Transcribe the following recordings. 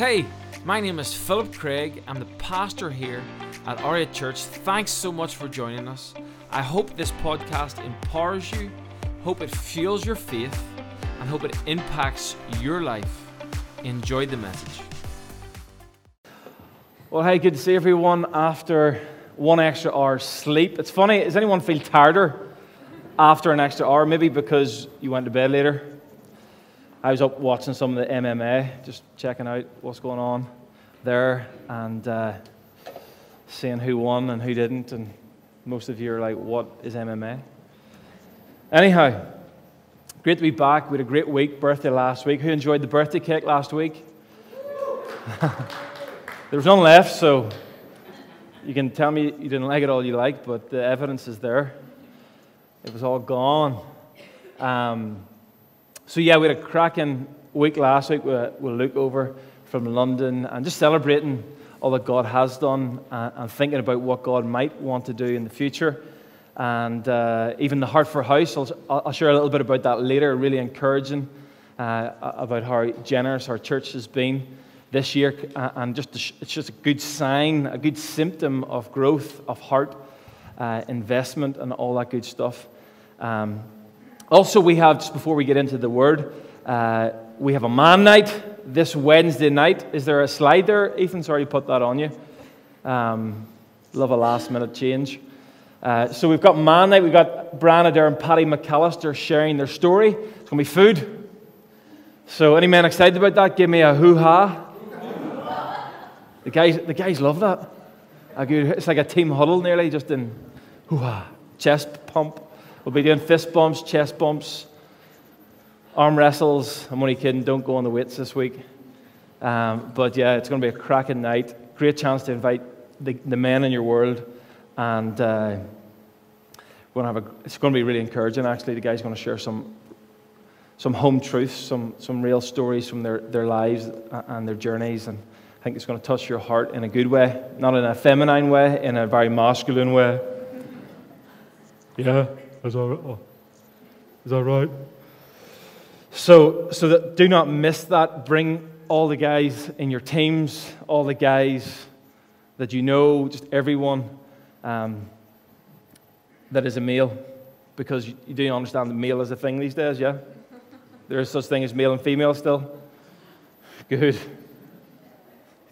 Hey, my name is Philip Craig. I'm the pastor here at Aria Church. Thanks so much for joining us. I hope this podcast empowers you, hope it fuels your faith, and hope it impacts your life. Enjoy the message. Well, hey, good to see everyone after one extra hour's sleep. It's funny, does anyone feel tireder after an extra hour? Maybe because you went to bed later. I was up watching some of the MMA, just checking out what's going on there and uh, seeing who won and who didn't. And most of you are like, what is MMA? Anyhow, great to be back. We had a great week, birthday last week. Who enjoyed the birthday cake last week? there was none left, so you can tell me you didn't like it all you like, but the evidence is there. It was all gone. Um, so, yeah, we had a cracking week last week with, with Luke over from London and just celebrating all that God has done uh, and thinking about what God might want to do in the future. And uh, even the Heart for House, I'll, I'll, share a little bit about that later, really encouraging uh, about how generous our church has been this year. And just it's just a good sign, a good symptom of growth of heart, uh, investment, and all that good stuff. Um, also, we have, just before we get into the word, uh, we have a man night this Wednesday night. Is there a slide there, Ethan? Sorry to put that on you. Um, love a last minute change. Uh, so we've got man night. We've got Brian Adair and Paddy McAllister sharing their story. It's going to be food. So, any men excited about that? Give me a hoo ha. The guys, the guys love that. It's like a team huddle nearly, just in hoo ha, chest pump. We'll be doing fist bumps, chest bumps, arm wrestles. I'm only kidding, don't go on the weights this week. Um, but yeah, it's going to be a cracking night. Great chance to invite the, the men in your world. And uh, we're going to have a, it's going to be really encouraging, actually. The guy's going to share some, some home truths, some, some real stories from their, their lives and their journeys. And I think it's going to touch your heart in a good way, not in a feminine way, in a very masculine way. Yeah. Is that, oh, is that right? So, so that do not miss that. Bring all the guys in your teams, all the guys that you know, just everyone um, that is a male, because you, you do understand the male is a thing these days, yeah? There is such thing as male and female still. Good.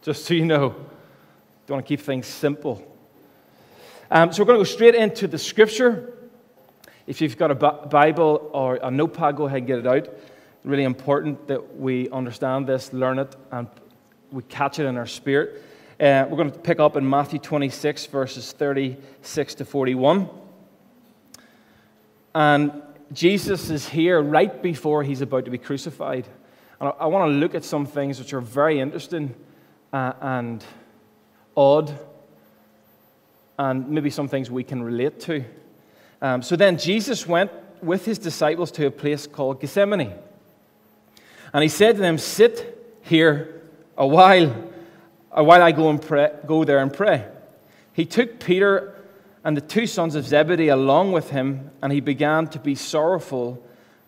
Just so you know, don't want to keep things simple. Um, so we're going to go straight into the scripture. If you've got a Bible or a notepad, go ahead and get it out. Really important that we understand this, learn it, and we catch it in our spirit. Uh, we're going to pick up in Matthew 26, verses 36 to 41. And Jesus is here right before he's about to be crucified. And I, I want to look at some things which are very interesting uh, and odd, and maybe some things we can relate to. Um, so then Jesus went with his disciples to a place called Gethsemane. And he said to them, Sit here a while, a while I go, and pray, go there and pray. He took Peter and the two sons of Zebedee along with him, and he began to be sorrowful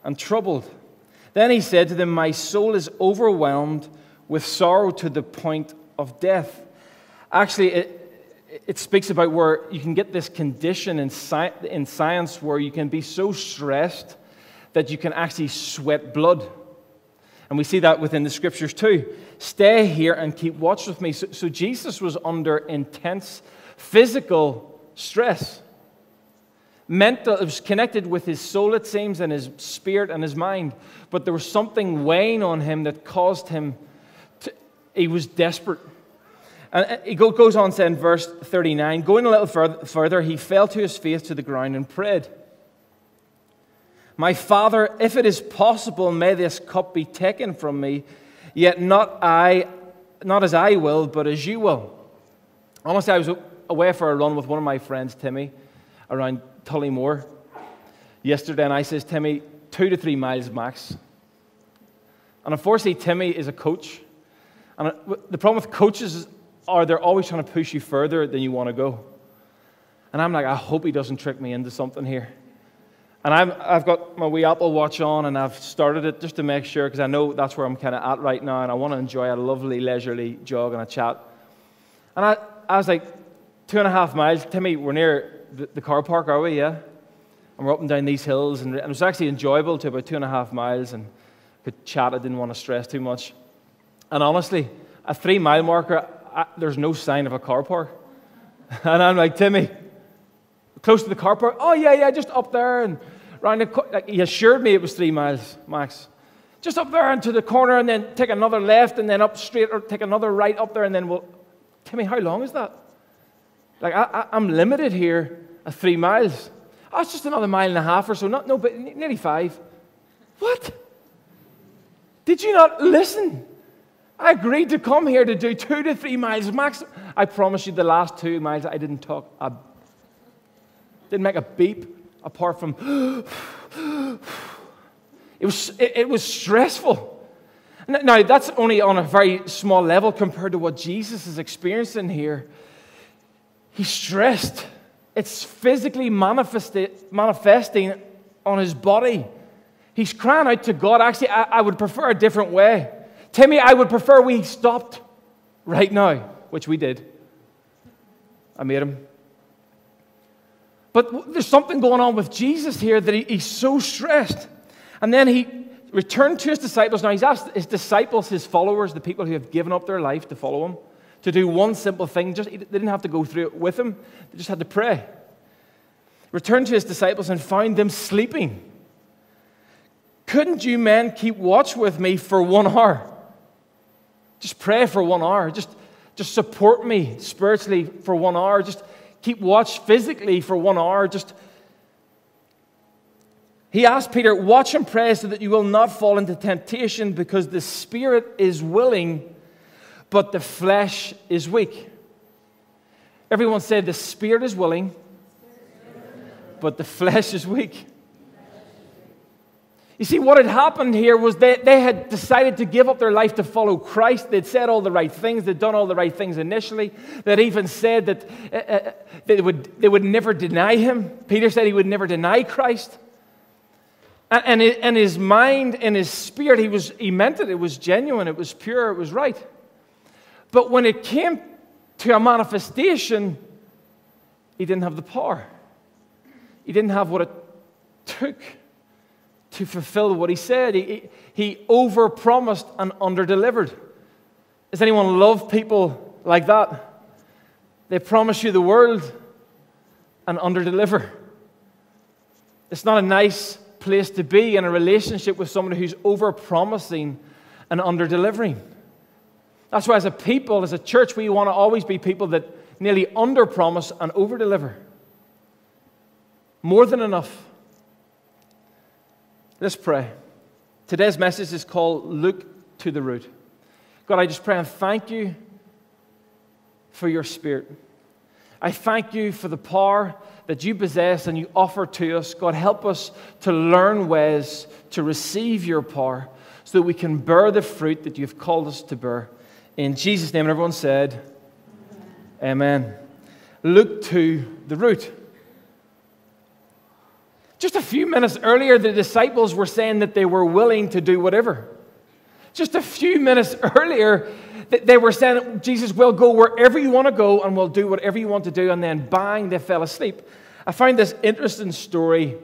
and troubled. Then he said to them, My soul is overwhelmed with sorrow to the point of death. Actually, it, it speaks about where you can get this condition in, sci- in science where you can be so stressed that you can actually sweat blood. And we see that within the scriptures too. Stay here and keep watch with me. So, so Jesus was under intense physical stress. Mental, it was connected with his soul, it seems, and his spirit and his mind. But there was something weighing on him that caused him to, he was desperate. And uh, he goes on saying, verse 39, going a little further, he fell to his face to the ground and prayed. My father, if it is possible, may this cup be taken from me, yet not I, not as I will, but as you will. Honestly, I was away for a run with one of my friends, Timmy, around Tollymore yesterday, and I says, Timmy, two to three miles max. And unfortunately, Timmy is a coach. And uh, the problem with coaches is or they're always trying to push you further than you want to go. And I'm like, I hope he doesn't trick me into something here. And I'm, I've got my wee Apple Watch on, and I've started it just to make sure, because I know that's where I'm kind of at right now, and I want to enjoy a lovely, leisurely jog and a chat. And I, I was like, two and a half miles. Timmy, we're near the, the car park, are we? Yeah. And we're up and down these hills, and it was actually enjoyable to about two and a half miles, and could chat. I didn't want to stress too much. And honestly, a three mile marker, I, there's no sign of a car park. And I'm like, Timmy, close to the car park? Oh, yeah, yeah, just up there. And round the, like, he assured me it was three miles, Max. Just up there into the corner and then take another left and then up straight or take another right up there and then we'll. Timmy, how long is that? Like, I, am limited here at three miles. Oh, just another mile and a half or so. Not, no, but nearly five. What? Did you not listen? I agreed to come here to do two to three miles max. I promise you, the last two miles, I didn't talk, didn't make a beep apart from. it, was, it, it was stressful. Now, that's only on a very small level compared to what Jesus is experiencing here. He's stressed. It's physically manifesting on his body. He's crying out to God. Actually, I, I would prefer a different way. Timmy, I would prefer we stopped right now, which we did. I made him. But there's something going on with Jesus here that he, he's so stressed. And then he returned to his disciples. Now, he's asked his disciples, his followers, the people who have given up their life to follow him, to do one simple thing. Just, they didn't have to go through it with him, they just had to pray. Returned to his disciples and found them sleeping. Couldn't you men keep watch with me for one hour? Just pray for one hour. Just, just support me spiritually for one hour. Just keep watch physically for one hour. Just he asked Peter, Watch and pray so that you will not fall into temptation because the spirit is willing, but the flesh is weak. Everyone said, The spirit is willing, but the flesh is weak. You see, what had happened here was that they had decided to give up their life to follow Christ. They'd said all the right things, they'd done all the right things initially. They'd even said that uh, uh, they, would, they would never deny him. Peter said he would never deny Christ. And, and, and his mind and his spirit, he, was, he meant it. It was genuine, it was pure, it was right. But when it came to a manifestation, he didn't have the power. He didn't have what it took to fulfill what he said. He, he overpromised and underdelivered. Does anyone love people like that? They promise you the world and underdeliver. It's not a nice place to be in a relationship with someone who's overpromising and underdelivering. That's why, as a people, as a church, we want to always be people that nearly underpromise and overdeliver. More than enough. Let's pray. Today's message is called Look to the Root. God, I just pray and thank you for your spirit. I thank you for the power that you possess and you offer to us. God, help us to learn ways to receive your power so that we can bear the fruit that you've called us to bear. In Jesus' name, everyone said, Amen. Amen. Look to the root. Just a few minutes earlier, the disciples were saying that they were willing to do whatever. Just a few minutes earlier, they were saying, Jesus, we'll go wherever you want to go and we'll do whatever you want to do. And then bang, they fell asleep. I found this interesting story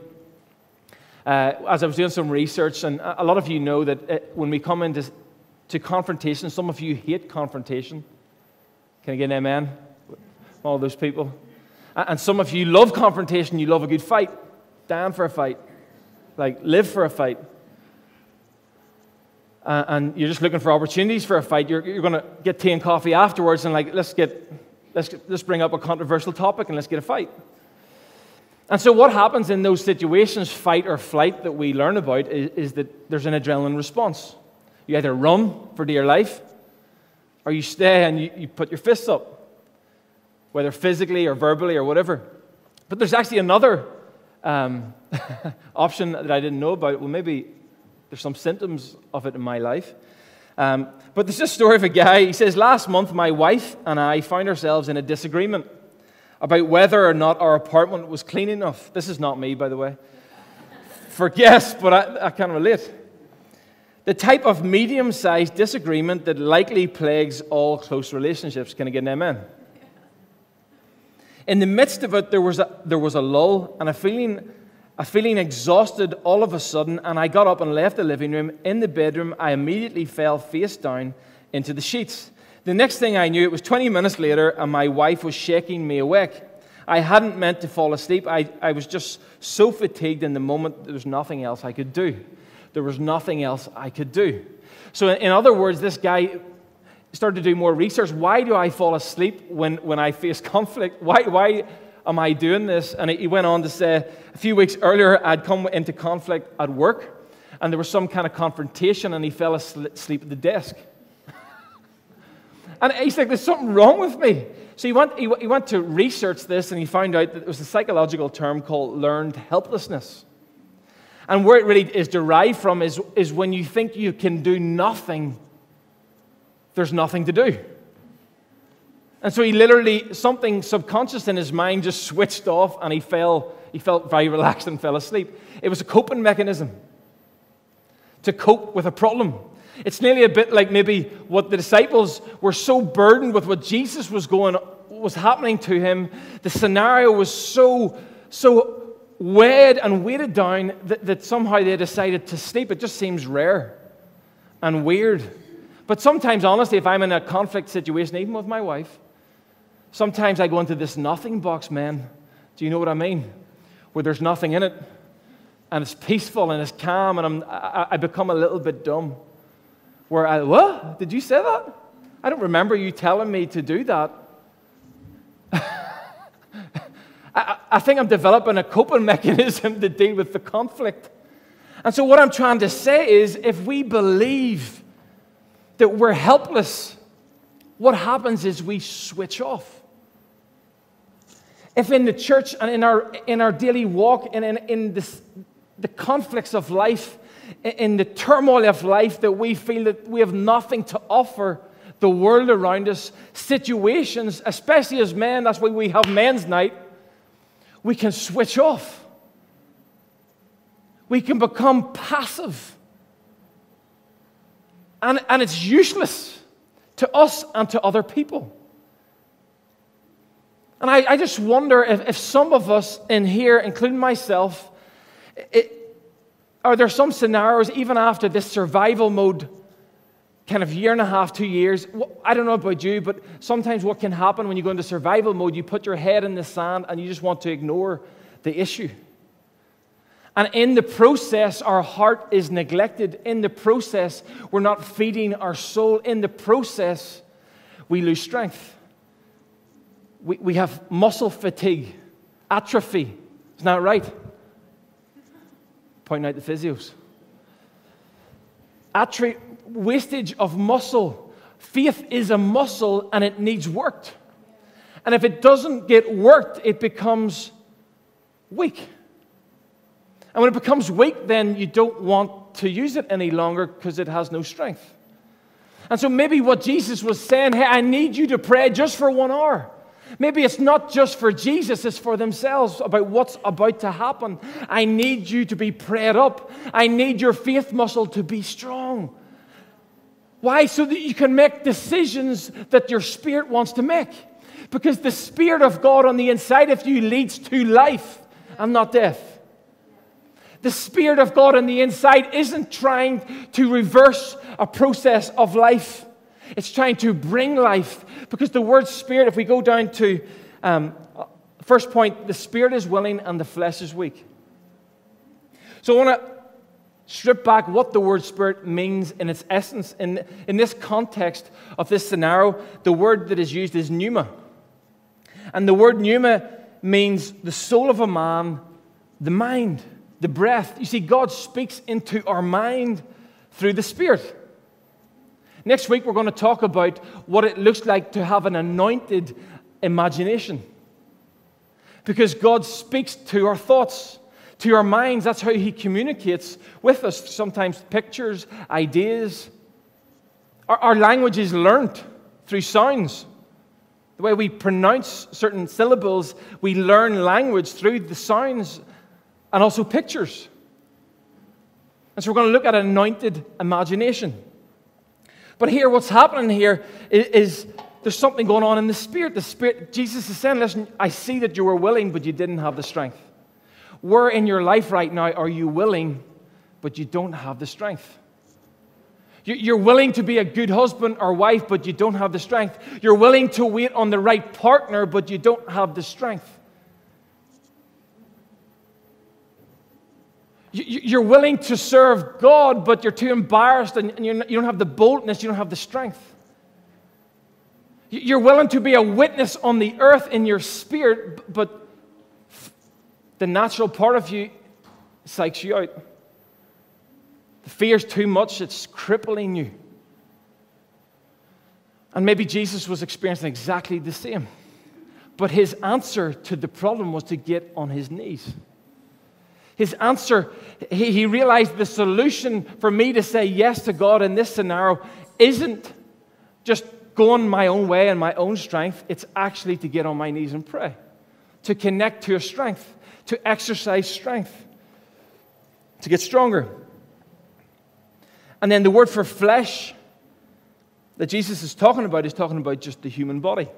uh, as I was doing some research. And a lot of you know that uh, when we come into to confrontation, some of you hate confrontation. Can I get an amen? All those people. And some of you love confrontation, you love a good fight down for a fight, like live for a fight. Uh, and you're just looking for opportunities for a fight. You're, you're going to get tea and coffee afterwards, and like let's get let's let's bring up a controversial topic and let's get a fight. And so, what happens in those situations, fight or flight, that we learn about is, is that there's an adrenaline response. You either run for dear life, or you stay and you, you put your fists up, whether physically or verbally or whatever. But there's actually another um, option that I didn't know about. Well, maybe there's some symptoms of it in my life. Um, but there's a story of a guy. He says, Last month, my wife and I found ourselves in a disagreement about whether or not our apartment was clean enough. This is not me, by the way. for guests, but I, I can relate. The type of medium sized disagreement that likely plagues all close relationships. Can I get an amen? In the midst of it, there was a, there was a lull and a feeling, a feeling exhausted all of a sudden, and I got up and left the living room. In the bedroom, I immediately fell face down into the sheets. The next thing I knew, it was 20 minutes later, and my wife was shaking me awake. I hadn't meant to fall asleep. I, I was just so fatigued in the moment, there was nothing else I could do. There was nothing else I could do. So, in other words, this guy started to do more research. Why do I fall asleep when, when I face conflict? Why, why am I doing this? And he went on to say, a few weeks earlier, I'd come into conflict at work, and there was some kind of confrontation, and he fell asleep at the desk. and he's like, There's something wrong with me. So he went, he, he went to research this, and he found out that it was a psychological term called learned helplessness. And where it really is derived from is, is when you think you can do nothing there's nothing to do. And so he literally, something subconscious in his mind just switched off and he fell, he felt very relaxed and fell asleep. It was a coping mechanism to cope with a problem. It's nearly a bit like maybe what the disciples were so burdened with what Jesus was going was happening to him. The scenario was so so weighed and weighted down that, that somehow they decided to sleep. It just seems rare and weird. But sometimes, honestly, if I'm in a conflict situation, even with my wife, sometimes I go into this nothing box, man. Do you know what I mean? Where there's nothing in it, and it's peaceful and it's calm, and I'm, I, I become a little bit dumb. Where I, what? Did you say that? I don't remember you telling me to do that. I, I think I'm developing a coping mechanism to deal with the conflict. And so, what I'm trying to say is if we believe that we're helpless, what happens is we switch off. If in the church and in our, in our daily walk and in, in this, the conflicts of life, in the turmoil of life, that we feel that we have nothing to offer the world around us, situations, especially as men, that's why we have men's night, we can switch off. We can become passive. And, and it's useless to us and to other people. And I, I just wonder if, if some of us in here, including myself, it, are there some scenarios, even after this survival mode kind of year and a half, two years? I don't know about you, but sometimes what can happen when you go into survival mode, you put your head in the sand and you just want to ignore the issue. And in the process, our heart is neglected. In the process, we're not feeding our soul. In the process, we lose strength. We, we have muscle fatigue, atrophy. Isn't that right? Pointing out the physios. Atrophy, wastage of muscle. Faith is a muscle and it needs worked. And if it doesn't get worked, it becomes weak. And when it becomes weak, then you don't want to use it any longer because it has no strength. And so maybe what Jesus was saying, hey, I need you to pray just for one hour. Maybe it's not just for Jesus, it's for themselves about what's about to happen. I need you to be prayed up. I need your faith muscle to be strong. Why? So that you can make decisions that your spirit wants to make. Because the Spirit of God on the inside of you leads to life and not death. The Spirit of God on the inside isn't trying to reverse a process of life, it's trying to bring life. Because the word Spirit, if we go down to um, first point, the Spirit is willing and the flesh is weak. So I want to strip back what the word Spirit means in its essence. In, in this context of this scenario, the word that is used is pneuma. And the word pneuma means the soul of a man, the mind the breath. You see, God speaks into our mind through the Spirit. Next week, we're going to talk about what it looks like to have an anointed imagination. Because God speaks to our thoughts, to our minds. That's how He communicates with us. Sometimes pictures, ideas. Our, our language is learned through sounds. The way we pronounce certain syllables, we learn language through the sounds and also pictures. And so we're going to look at anointed imagination. But here, what's happening here is, is, there's something going on in the spirit. The spirit, Jesus is saying, listen, I see that you were willing, but you didn't have the strength. Where in your life right now are you willing, but you don't have the strength? You're willing to be a good husband or wife, but you don't have the strength. You're willing to wait on the right partner, but you don't have the strength. You're willing to serve God, but you're too embarrassed and you don't have the boldness, you don't have the strength. You're willing to be a witness on the earth in your spirit, but the natural part of you psychs you out. The fear's too much, it's crippling you. And maybe Jesus was experiencing exactly the same. But his answer to the problem was to get on his knees. His answer, he, he realized the solution for me to say yes to God in this scenario isn't just going my own way and my own strength, it's actually to get on my knees and pray, to connect to your strength, to exercise strength, to get stronger. And then the word for flesh that Jesus is talking about is talking about just the human body,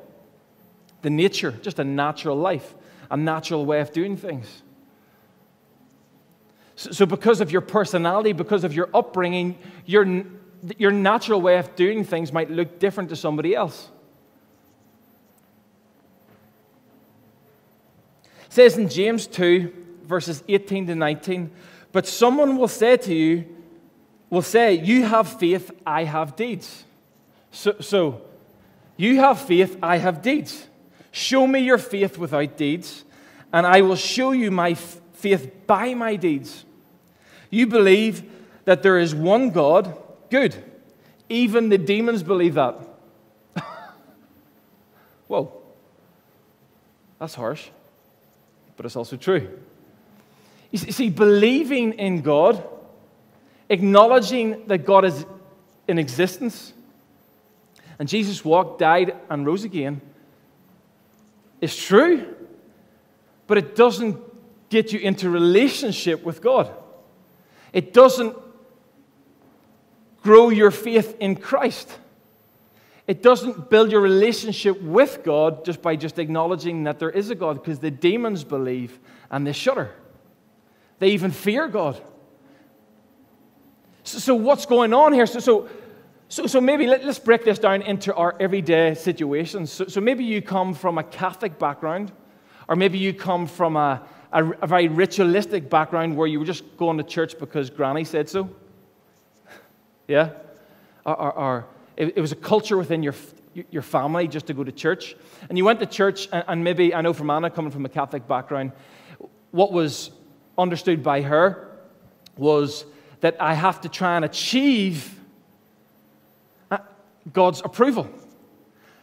the nature, just a natural life, a natural way of doing things. So, because of your personality, because of your upbringing, your, your natural way of doing things might look different to somebody else. It says in James 2, verses 18 to 19, but someone will say to you, will say, You have faith, I have deeds. So, so you have faith, I have deeds. Show me your faith without deeds, and I will show you my faith by my deeds. You believe that there is one God, good. Even the demons believe that. Whoa. That's harsh, but it's also true. You see, believing in God, acknowledging that God is in existence, and Jesus walked, died, and rose again, is true, but it doesn't get you into relationship with God. It doesn't grow your faith in Christ. It doesn't build your relationship with God just by just acknowledging that there is a God, because the demons believe and they shudder. They even fear God. So, so what's going on here? So, so, so, so maybe let, us break this down into our everyday situations. So, so maybe you come from a Catholic background, or maybe you come from a, a, a very ritualistic background where you were just going to church because granny said so. yeah? Or, or, or it, it, was a culture within your, your family just to go to church. And you went to church, and, and maybe, I know from Anna coming from a Catholic background, what was understood by her was that I have to try and achieve uh, God's approval.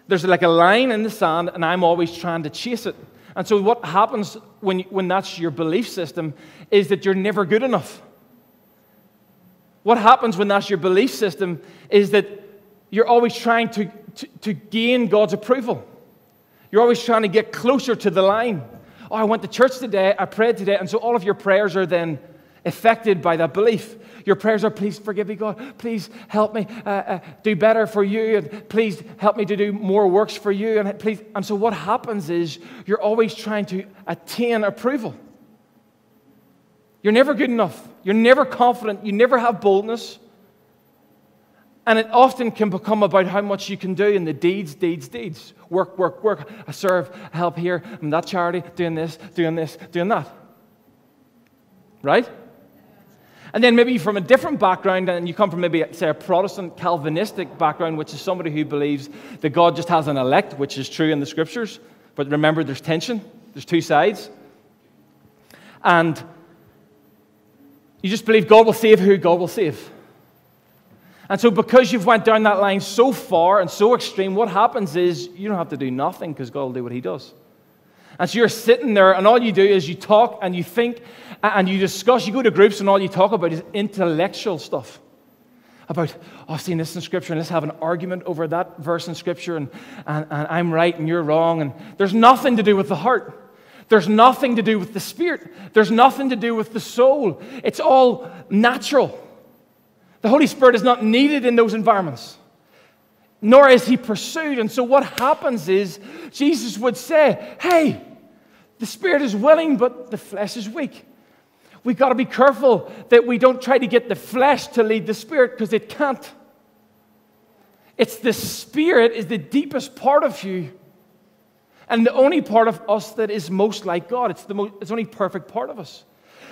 There's like a line in the sand, and I'm always trying to chase it. And so, what happens when, when that's your belief system is that you're never good enough. What happens when that's your belief system is that you're always trying to, to, to gain God's approval. You're always trying to get closer to the line. Oh, I went to church today, I prayed today, and so all of your prayers are then affected by that belief. Your prayers are, please forgive me, God. Please help me uh, uh, do better for you. And please help me to do more works for you. And, please. and so what happens is you're always trying to attain approval. You're never good enough. You're never confident. You never have boldness. And it often can become about how much you can do in the deeds, deeds, deeds. Work, work, work. I serve, I help here, I'm that charity, doing this, doing this, doing that. Right? And then maybe from a different background, and you come from maybe, say, a Protestant Calvinistic background, which is somebody who believes that God just has an elect, which is true in the scriptures. But remember, there's tension, there's two sides. And you just believe God will save who God will save. And so because you've went down that line so far and so extreme, what happens is you don't have to do nothing because God will do what he does. And so you're sitting there, and all you do is you talk and you think and you discuss. You go to groups, and all you talk about is intellectual stuff. About, oh, I've seen this in Scripture, and let's have an argument over that verse in Scripture, and, and, and I'm right and you're wrong. And there's nothing to do with the heart. There's nothing to do with the spirit. There's nothing to do with the soul. It's all natural. The Holy Spirit is not needed in those environments, nor is he pursued. And so, what happens is Jesus would say, Hey, the Spirit is willing, but the flesh is weak. We've got to be careful that we don't try to get the flesh to lead the Spirit because it can't. It's the Spirit is the deepest part of you and the only part of us that is most like God. It's the, most, it's only perfect part of us.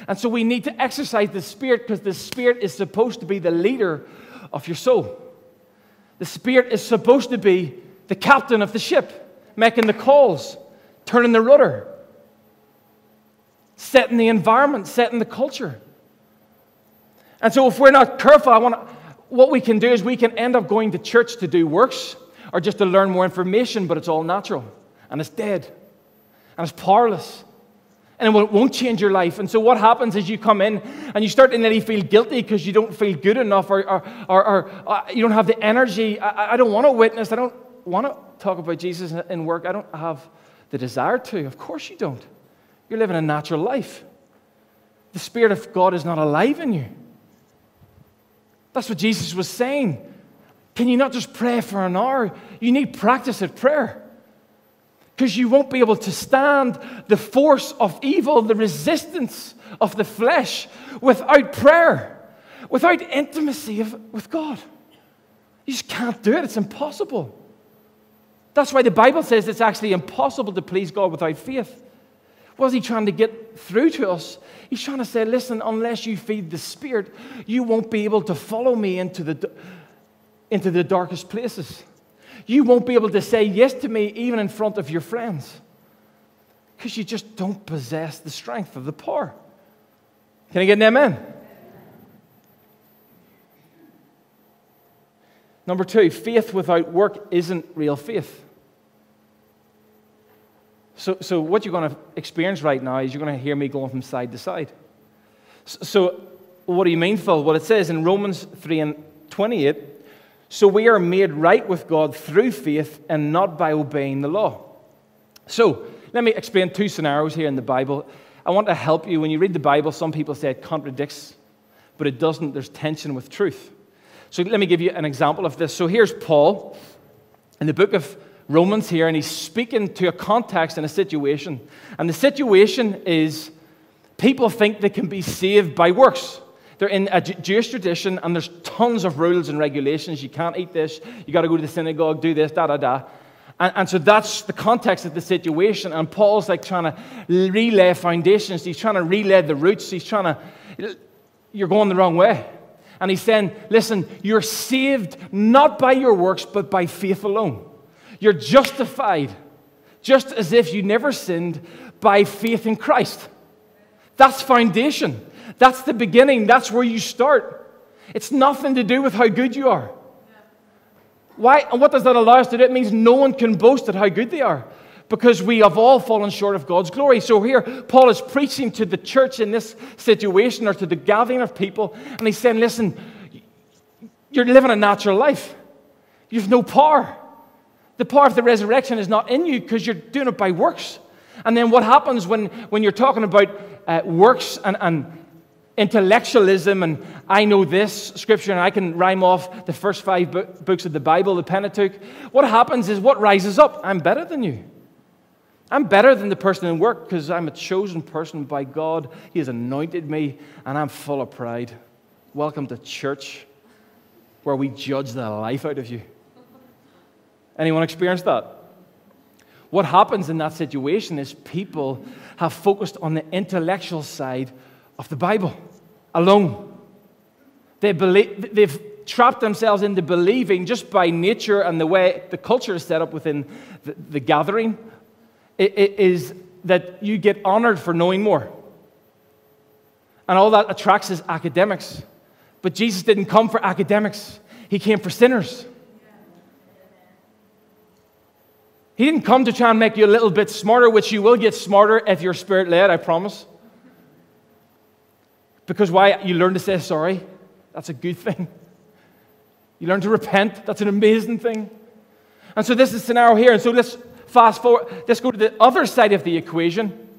And so we need to exercise the Spirit because the Spirit is supposed to be the leader of your soul. The Spirit is supposed to be the captain of the ship, making the calls, turning the rudder, setting the environment, setting the culture. And so if we're not careful, I want what we can do is we can end up going to church to do works or just to learn more information, but it's all natural and it's dead and it's powerless and it won't change your life. And so, what happens is you come in and you start to nearly feel guilty because you don't feel good enough or, or, or, or uh, you don't have the energy. I, I don't want to witness. I don't want to talk about Jesus in work. I don't have the desire to. Of course, you don't. You're living a natural life. The Spirit of God is not alive in you. That's what Jesus was saying. Can you not just pray for an hour? You need practice at prayer because you won't be able to stand the force of evil, the resistance of the flesh, without prayer, without intimacy of, with God. You just can't do it, it's impossible. That's why the Bible says it's actually impossible to please God without faith. What is he trying to get through to us? He's trying to say, listen, unless you feed the Spirit, you won't be able to follow me into the, into the darkest places. You won't be able to say yes to me even in front of your friends because you just don't possess the strength of the poor. Can I get an amen? Number two, faith without work isn't real faith. So, so what you're going to experience right now is you're going to hear me going from side to side. So, so what do you mean, Phil? Well, it says in Romans 3 and 28 so we are made right with God through faith and not by obeying the law. So let me explain two scenarios here in the Bible. I want to help you. When you read the Bible, some people say it contradicts, but it doesn't. There's tension with truth. So let me give you an example of this. So here's Paul in the book of Romans here, and he's speaking to a context and a situation. And the situation is people think they can be saved by works. They're in a Jewish tradition, and there's tons of rules and regulations. You can't eat this. You got to go to the synagogue, do this, da da da. And, and, so that's the context of the situation. And Paul's like trying to relay foundations. He's trying to relay the roots. He's trying to, you're going the wrong way. And he's saying, listen, you're saved not by your works, but by faith alone. You're justified, just as if you never sinned, by faith in Christ. That's foundation. That's the beginning. That's where you start. It's nothing to do with how good you are. Why? And what does that allow us to do? It means no one can boast at how good they are because we have all fallen short of God's glory. So here, Paul is preaching to the church in this situation or to the gathering of people, and he's saying, Listen, you're living a natural life, you have no power. The power of the resurrection is not in you because you're doing it by works. And then what happens when, when you're talking about uh, works and, and intellectualism and I know this scripture and I can rhyme off the first five books of the Bible, the Pentateuch. What happens is what rises up? I'm better than you. I'm better than the person in work because I'm a chosen person by God. He has anointed me and I'm full of pride. Welcome to church where we judge the life out of you. Anyone experienced that? What happens in that situation is people have focused on the intellectual side of the Bible alone. They believe, they've trapped themselves into believing just by nature and the way the culture is set up within the, the gathering it, it is that you get honored for knowing more. And all that attracts is academics. But Jesus didn't come for academics, He came for sinners. He didn't come to try and make you a little bit smarter, which you will get smarter if you're spirit led, I promise. Because why? You learn to say sorry. That's a good thing. You learn to repent. That's an amazing thing. And so this is the scenario here. And so let's fast forward. Let's go to the other side of the equation.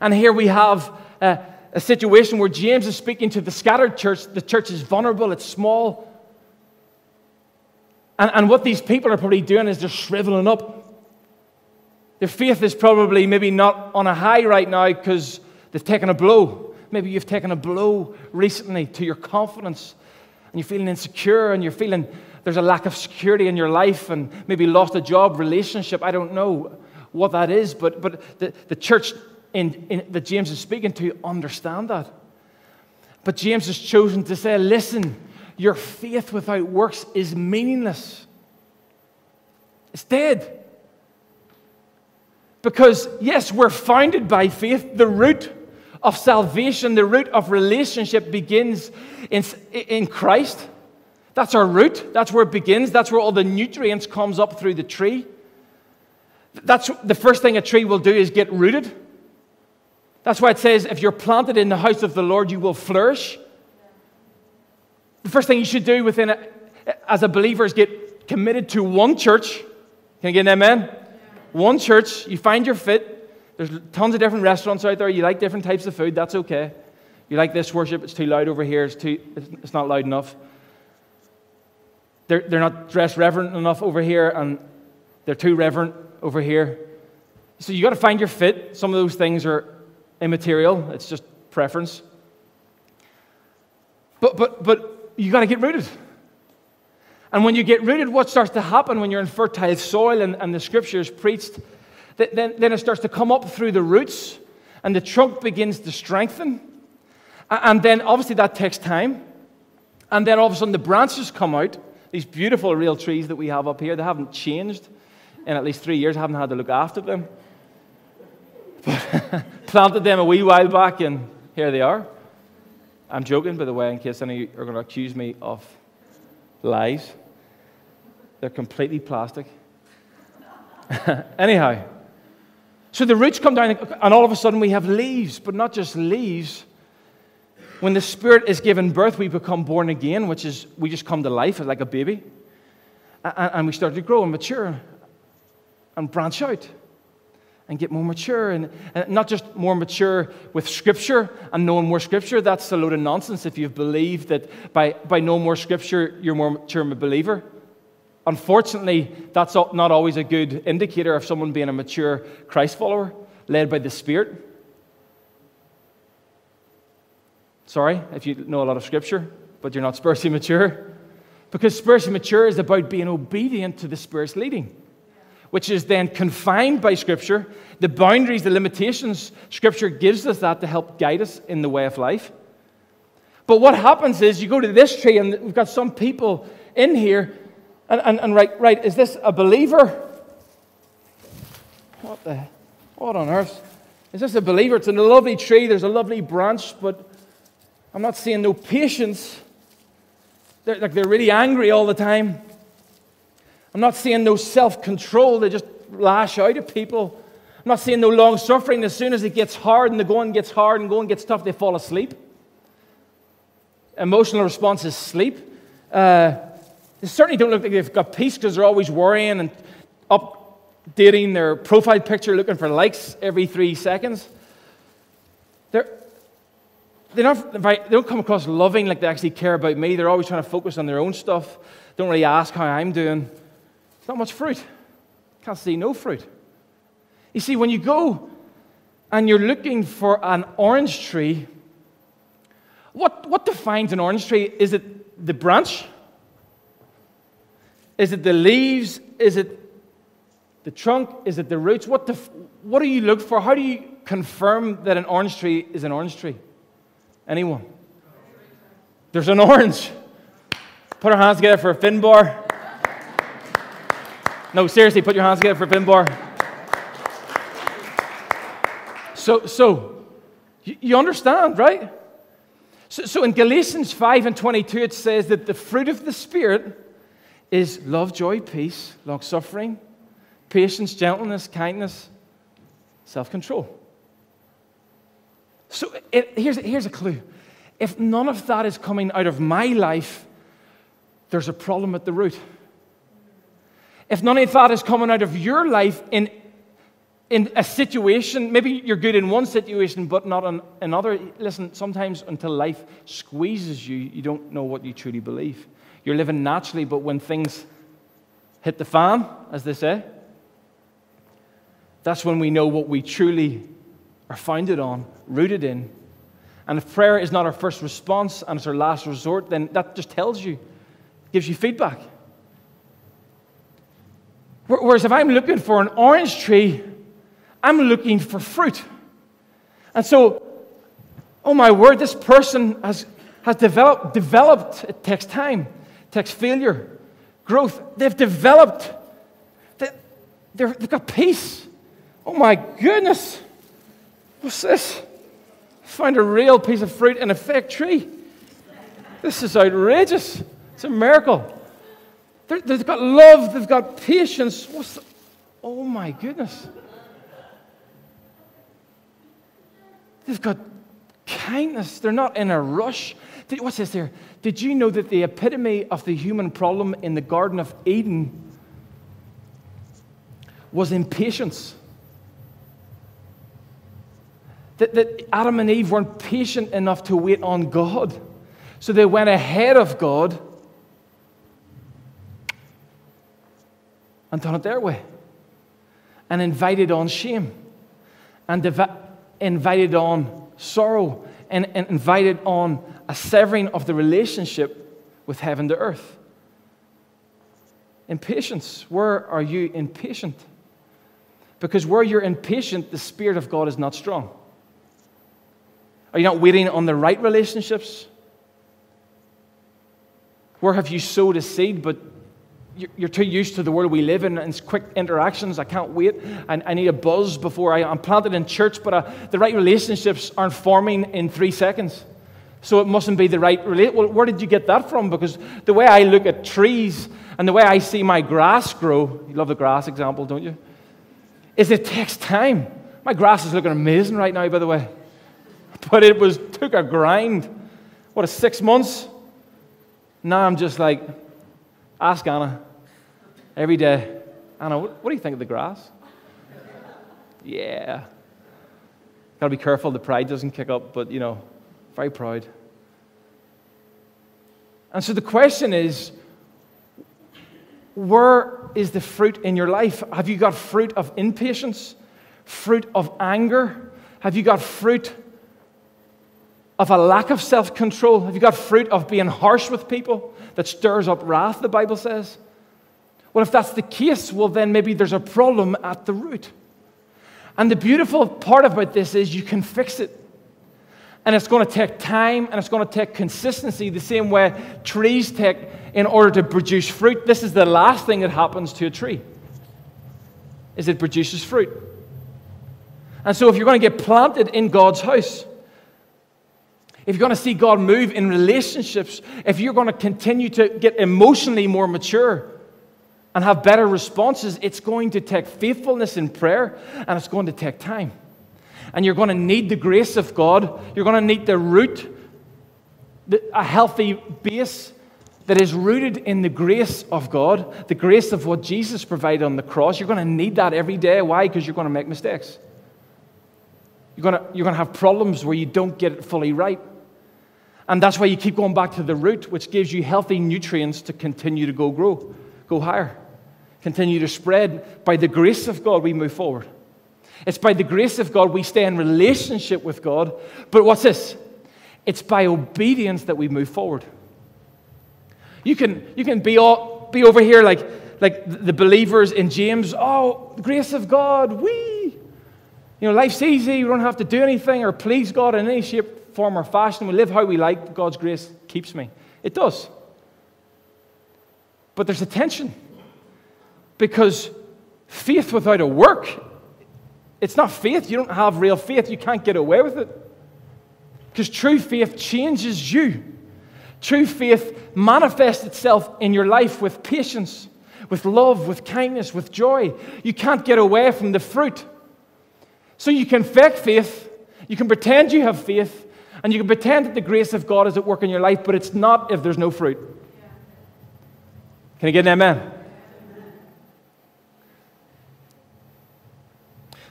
And here we have uh, a situation where James is speaking to the scattered church. The church is vulnerable, it's small. And, and what these people are probably doing is they're shriveling up. Their faith is probably maybe not on a high right now because they've taken a blow. Maybe you've taken a blow recently to your confidence and you're feeling insecure and you're feeling there's a lack of security in your life and maybe lost a job, relationship. I don't know what that is, but, but the, the church in, in, that James is speaking to understand that. But James has chosen to say, listen, your faith without works is meaningless. It's dead. Because, yes, we're founded by faith. The root of salvation, the root of relationship begins in, in Christ. That's our root. That's where it begins. That's where all the nutrients comes up through the tree. That's the first thing a tree will do is get rooted. That's why it says if you're planted in the house of the Lord, you will flourish. The first thing you should do within a, as a believer is get committed to one church. Can I get an amen? One church. You find your fit. There's tons of different restaurants out there. You like different types of food. That's okay. You like this worship. It's too loud over here. It's, too, it's not loud enough. They're, they're not dressed reverent enough over here, and they're too reverent over here. So you've got to find your fit. Some of those things are immaterial, it's just preference. But, but, but you got to get rooted. And when you get rooted, what starts to happen when you're in fertile soil and, and the scripture is preached? Then, then it starts to come up through the roots and the trunk begins to strengthen. And then obviously that takes time. And then all of a sudden the branches come out. These beautiful real trees that we have up here, they haven't changed in at least three years. I haven't had to look after them. planted them a wee while back, and here they are. I'm joking, by the way, in case any are going to accuse me of lies. They're completely plastic. Anyhow, so the roots come down, and all of a sudden we have leaves, but not just leaves. When the Spirit is given birth, we become born again, which is we just come to life like a baby. And we start to grow and mature and branch out and get more mature and, not just more mature with scripture and knowing more scripture that's a load of nonsense if you believe that by, by knowing more scripture you're more mature a believer unfortunately that's not always a good indicator of someone being a mature christ follower led by the spirit sorry if you know a lot of scripture but you're not spiritually mature because spiritually mature is about being obedient to the spirit's leading which is then confined by Scripture. The boundaries, the limitations, Scripture gives us that to help guide us in the way of life. But what happens is you go to this tree, and we've got some people in here, and, and, and right, right, is this a believer? What the, what on earth? Is this a believer? It's a lovely tree, there's a lovely branch, but I'm not seeing no patience. They're, like they're really angry all the time. I'm not seeing no self control. They just lash out at people. I'm not seeing no long suffering. As soon as it gets hard and the going gets hard and going gets tough, they fall asleep. Emotional response is sleep. Uh, they certainly don't look like they've got peace because they're always worrying and updating their profile picture, looking for likes every three seconds. They're, they're not, they don't come across loving like they actually care about me. They're always trying to focus on their own stuff. Don't really ask how I'm doing. It's not much fruit. Can't see no fruit. You see, when you go and you're looking for an orange tree, what, what defines an orange tree? Is it the branch? Is it the leaves? Is it the trunk? Is it the roots? What, def- what do you look for? How do you confirm that an orange tree is an orange tree? Anyone? There's an orange. Put our hands together for a Finbar. No, seriously, put your hands together for a Finbar. So, so you understand, right? So, so in Galatians 5 and 22, it says that the fruit of the Spirit is love, joy, peace, long suffering, patience, gentleness, kindness, self control. So it, here's, here's a clue. If none of that is coming out of my life, there's a problem at the root if none of that is coming out of your life in, in a situation, maybe you're good in one situation, but not in another. Listen, sometimes until life squeezes you, you don't know what you truly believe. You're living naturally, but when things hit the fan, as they say, that's when we know what we truly are founded on, rooted in. And if prayer is not our first response and it's our last resort, then that just tells you, gives you feedback. Whereas if I'm looking for an orange tree, I'm looking for fruit. And so, oh my word, this person has, has developed, developed, it takes time, takes failure, growth. They've developed, they, they've got peace. Oh my goodness, what's this? Find a real piece of fruit in a fake tree. This is outrageous. It's a miracle. they have got love, they've got patience. What's the, oh my goodness. They've got kindness. They're not in a rush. Did, what's this there? Did you know that the epitome of the human problem in the Garden of Eden was impatience? That, that Adam and Eve weren't patient enough to wait on God. So they went ahead of God and done it their way and invited on shame and invited on sorrow and, and invited on a severing of the relationship with heaven to earth. Impatience. Where are you impatient? Because where you're impatient, the Spirit of God is not strong. Are you not waiting on the right relationships? Where have you sowed a seed, but you're too used to the world we live in and it's quick interactions. I can't wait. I, I need a buzz before I, am planted in church, but uh, the right relationships aren't forming in three seconds. So it mustn't be the right relate. Well, where did you get that from? Because the way I look at trees and the way I see my grass grow, you love the grass example, don't you? Is it takes time. My grass is looking amazing right now, by the way. But it was took a grind. What, a six months? Now I'm just like, Ask Anna every day. Anna, what, what do you think of the grass? yeah. Got to be careful the pride doesn't kick up, but you know, very proud. And so the question is where is the fruit in your life? Have you got fruit of impatience? Fruit of anger? Have you got fruit of a lack of self control? Have you got fruit of being harsh with people that stirs up wrath, the Bible says? Well, if that's the case, well, then maybe there's a problem at the root. And the beautiful part about this is you can fix it. And it's going to take time and it's going to take consistency, the same way trees take in order to produce fruit. This is the last thing that happens to a tree. Is it produces fruit. And so if you're going to get planted in God's house, if you're going to see God move in relationships, if you're going to continue to get emotionally more mature and have better responses, it's going to take faithfulness in prayer and it's going to take time. And you're going to need the grace of God. You're going to need the root, a healthy base that is rooted in the grace of God, the grace of what Jesus provided on the cross. You're going to need that every day. Why? Because you're going to make mistakes. You're going to, you're going to have problems where you don't get it fully right. And that's why you keep going back to the root, which gives you healthy nutrients to continue to go grow, go higher, continue to spread. By the grace of God, we move forward. It's by the grace of God we stay in relationship with God. But what's this? It's by obedience that we move forward. You can, you can be, all, be over here like, like the believers in James. Oh, grace of God, we. You know, life's easy. We don't have to do anything or please God in any shape, form, or fashion. We live how we like. God's grace keeps me. It does. But there's a tension because faith without a work, it's not faith. You don't have real faith. You can't get away with it. Because true faith changes you. True faith manifests itself in your life with patience, with love, with kindness, with joy. You can't get away from the fruit. So you can fake faith, you can pretend you have faith, and you can pretend that the grace of God is at work in your life, but it's not if there's no fruit. Can I get an amen?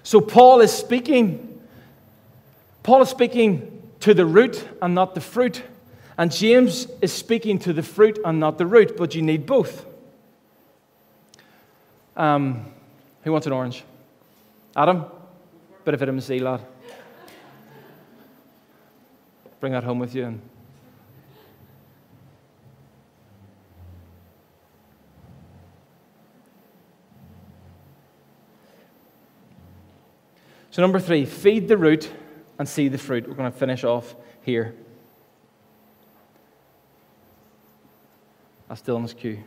So Paul is speaking. Paul is speaking to the root and not the fruit. And James is speaking to the fruit and not the root, but you need both. Um, who wants an orange? Adam? Bit of vitamin C, lad. Bring that home with you. And So, number three, feed the root and see the fruit. We're going to finish off here. That's Dylan's cue.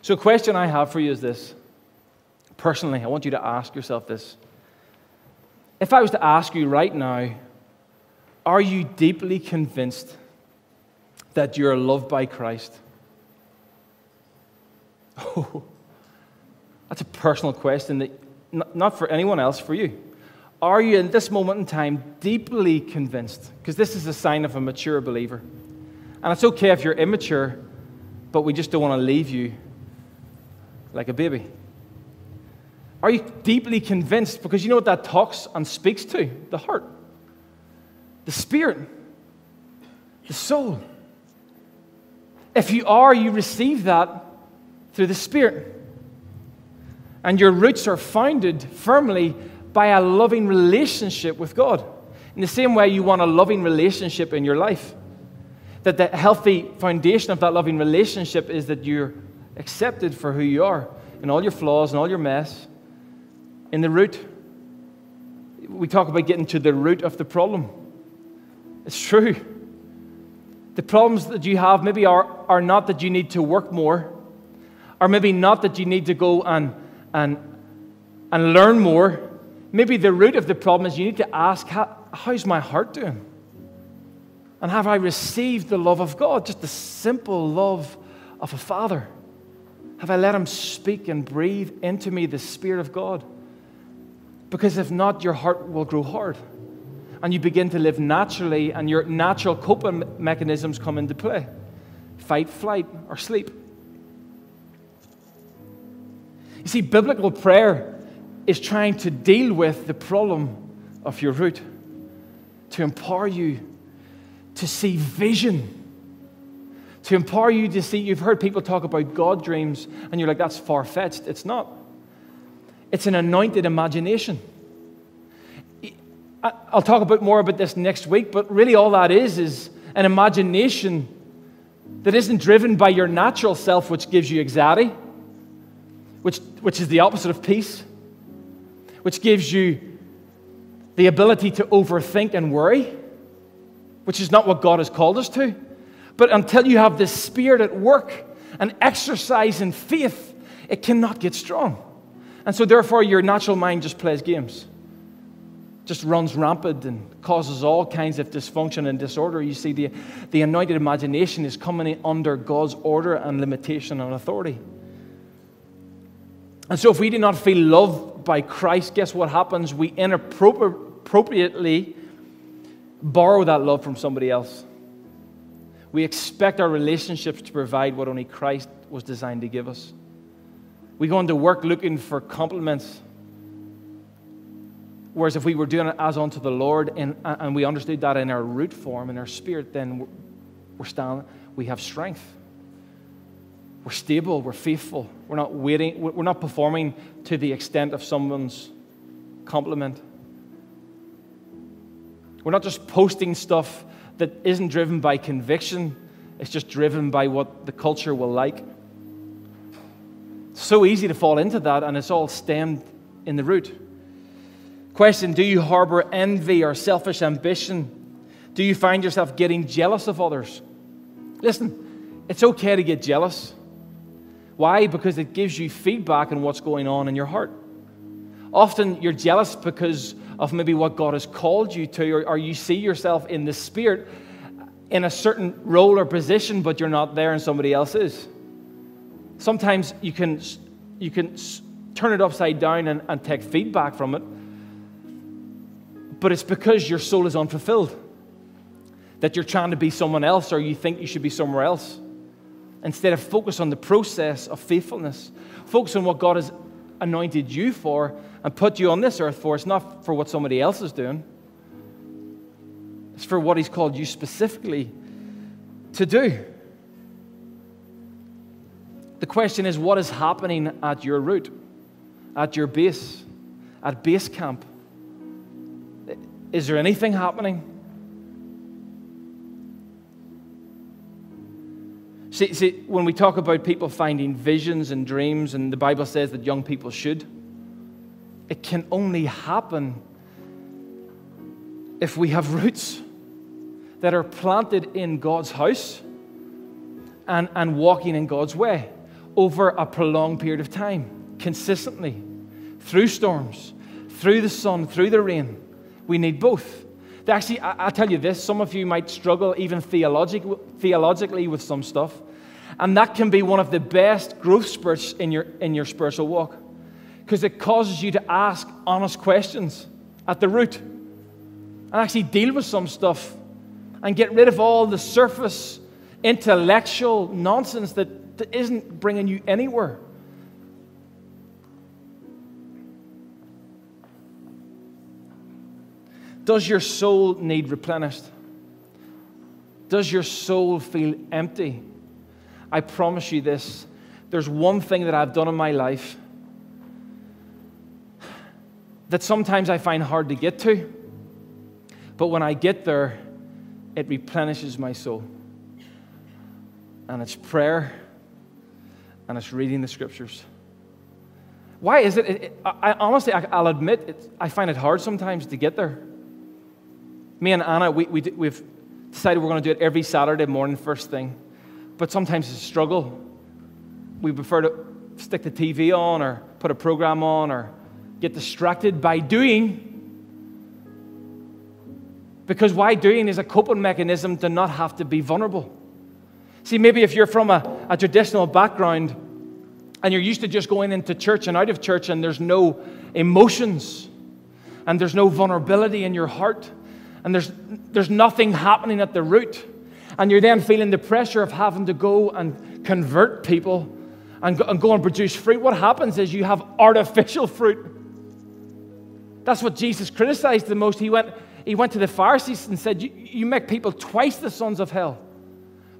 so, a question I have for you is this. Personally, I want you to ask yourself this. If I was to ask you right now, are you deeply convinced that you're loved by Christ? Oh. That's a personal question that not for anyone else, for you. Are you in this moment in time deeply convinced? Because this is a sign of a mature believer. And it's okay if you're immature, but we just don't want to leave you like a baby. Are you deeply convinced? Because you know what that talks and speaks to? The heart, the spirit, the soul. If you are, you receive that through the spirit and your roots are founded firmly by a loving relationship with God. In the same way, you want a loving relationship in your life. That the healthy foundation of that loving relationship is that you're accepted for who you are, in all your flaws and all your mess. In the root, we talk about getting to the root of the problem. It's true. The problems that you have maybe are, are not that you need to work more, or maybe not that you need to go and and, and learn more, maybe the root of the problem is you need to ask, How, how's my heart doing? And have I received the love of God, just the simple love of a father? Have I let him speak and breathe into me the Spirit of God? Because if not, your heart will grow hard. And you begin to live naturally, and your natural coping mechanisms come into play fight, flight, or sleep. You see, biblical prayer is trying to deal with the problem of your root, to empower you to see vision, to empower you to see. You've heard people talk about God dreams, and you're like, that's far fetched. It's not, it's an anointed imagination. I'll talk about more about this next week, but really all that is is an imagination that isn't driven by your natural self, which gives you anxiety which, which is the opposite of peace, which gives you the ability to overthink and worry, which is not what God has called us to. But until you have this spirit at work and exercise in faith, it cannot get strong. And so, therefore, your natural mind just plays games, just runs rampant and causes all kinds of dysfunction and disorder. You see, the, the anointed imagination is coming under God's order and limitation and authority. And so, if we do not feel loved by Christ, guess what happens? We inappropriately borrow that love from somebody else. We expect our relationships to provide what only Christ was designed to give us. We go into work looking for compliments. Whereas if we were doing it as unto the Lord and, and we understood that in our root form, in our spirit, then we're standing, we have strength. We're stable, we're faithful, we're not waiting, we're not performing to the extent of someone's compliment. We're not just posting stuff that isn't driven by conviction, it's just driven by what the culture will like. so easy to fall into that, and it's all stemmed in the root. Question Do you harbor envy or selfish ambition? Do you find yourself getting jealous of others? Listen, it's okay to get jealous. Why? Because it gives you feedback on what's going on in your heart. Often you're jealous because of maybe what God has called you to, or, or you see yourself in the Spirit in a certain role or position, but you're not there and somebody else is. Sometimes you can, you can turn it upside down and, and take feedback from it, but it's because your soul is unfulfilled that you're trying to be someone else or you think you should be somewhere else. Instead of focus on the process of faithfulness. Focus on what God has anointed you for and put you on this earth for. It's not for what somebody else is doing, it's for what He's called you specifically to do. The question is what is happening at your root, at your base, at base camp? Is there anything happening? See, see, when we talk about people finding visions and dreams, and the Bible says that young people should, it can only happen if we have roots that are planted in God's house and, and walking in God's way over a prolonged period of time, consistently, through storms, through the sun, through the rain. We need both. Actually, I, will tell you this some of you might struggle even theologic, theologically with some stuff. And that can be one of the best growth spurts in your, in your spiritual walk because it causes you to ask honest questions at the root and actually deal with some stuff and get rid of all the surface intellectual nonsense that, that isn't bringing you anywhere. Does your soul need replenished? Does your soul feel empty? I promise you this there's one thing that I've done in my life that sometimes I find hard to get to, but when I get there, it replenishes my soul. And it's prayer and it's reading the scriptures. Why is it? it, it I, honestly, I, will admit, it, I find it hard sometimes to get there. Me and Anna, we, we, we've decided we're going to do it every Saturday morning, first thing but sometimes it's a struggle. We prefer to stick the TV on or put a program on or get distracted by doing. Because why doing is a coping mechanism to not have to be vulnerable. See, maybe if you're from a, a traditional background and you're used to just going into church and out of church and there's no emotions and there's no vulnerability in your heart and there's, there's nothing happening at the root and you're then feeling the pressure of having to go and convert people and go, and go and produce fruit, what happens is you have artificial fruit. That's what Jesus criticized the most. He went, he went to the Pharisees and said, You, you make people twice the sons of hell.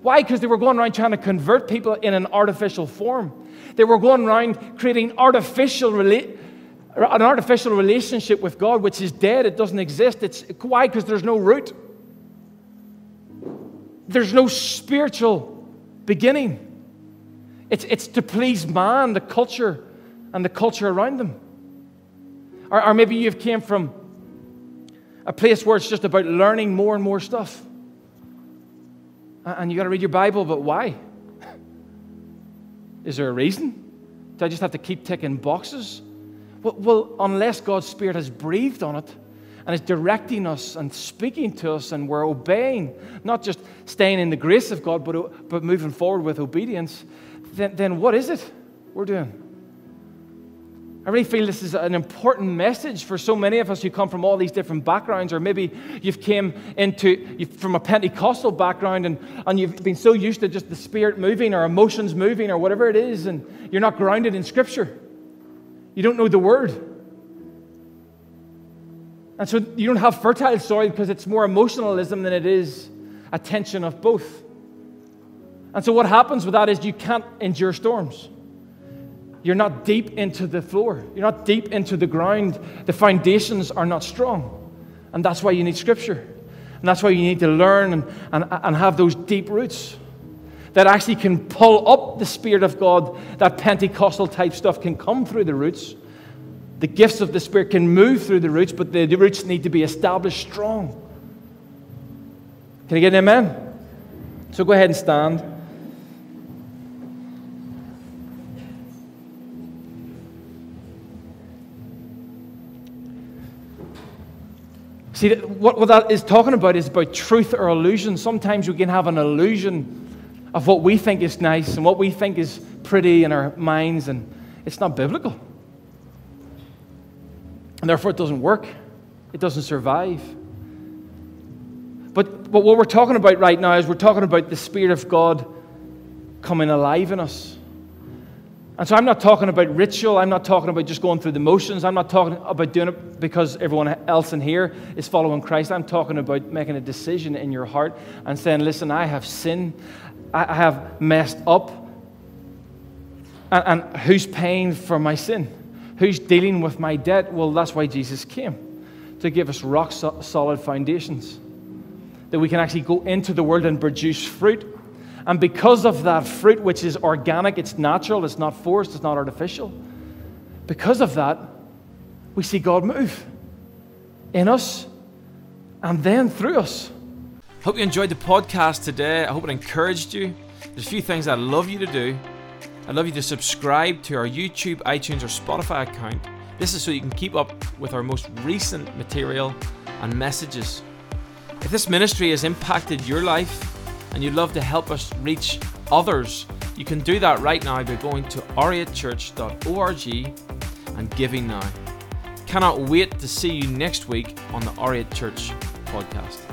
Why? Because they were going around trying to convert people in an artificial form. They were going around creating artificial rela- an artificial relationship with God, which is dead. It doesn't exist. It's why? Because there's no root. There's no spiritual beginning. It's, it's to please man, the culture, and the culture around them. Or, or maybe you've came from a place where it's just about learning more and more stuff. And you got to read your Bible, but why? Is there a reason? Do I just have to keep ticking boxes? Well, well, unless God's Spirit has breathed on it, and is directing us and speaking to us, and we're obeying, not just staying in the grace of God, but, but moving forward with obedience, then, then what is it we're doing? I really feel this is an important message for so many of us who come from all these different backgrounds, or maybe you've came into from a Pentecostal background and, and you've been so used to just the Spirit moving or emotions moving or whatever it is, and you're not grounded in Scripture. You don't know the Word. And so you don't have fertile soil because it's more emotionalism than it is a tension of both. And so what happens with that is you can't endure storms. You're not deep into the floor, you're not deep into the ground. The foundations are not strong. And that's why you need Scripture. And that's why you need to learn and, and, and have those deep roots that actually can pull up the Spirit of God. That Pentecostal type stuff can come through the roots the gifts of the Spirit can move through the roots, but the roots need to be established strong. Can I get an amen? So go ahead and stand. See, what, what that is talking about is about truth or illusion. Sometimes we can have an illusion of what we think is nice and what we think is pretty in our minds, and it's not biblical. And therefore, it doesn't work, it doesn't survive. But, but what we're talking about right now is we're talking about the Spirit of God coming alive in us. And so I'm not talking about ritual. I'm not talking about just going through the motions. I'm not talking about doing it because everyone else in here is following Christ. I'm talking about making a decision in your heart and saying, listen, I have sinned. I have messed up. And, and who's paying for my sin? Who's dealing with my debt? Well, that's why Jesus came to give us rock solid foundations. That we can actually go into the world and produce fruit and because of that fruit, which is organic, it's natural, it's not forced, it's not artificial, because of that, we see God move in us and then through us. Hope you enjoyed the podcast today. I hope it encouraged you. There's a few things I'd love you to do. I'd love you to subscribe to our YouTube, iTunes, or Spotify account. This is so you can keep up with our most recent material and messages. If this ministry has impacted your life, and you'd love to help us reach others, you can do that right now by going to r8church.org and giving now. Cannot wait to see you next week on the R8 Church podcast.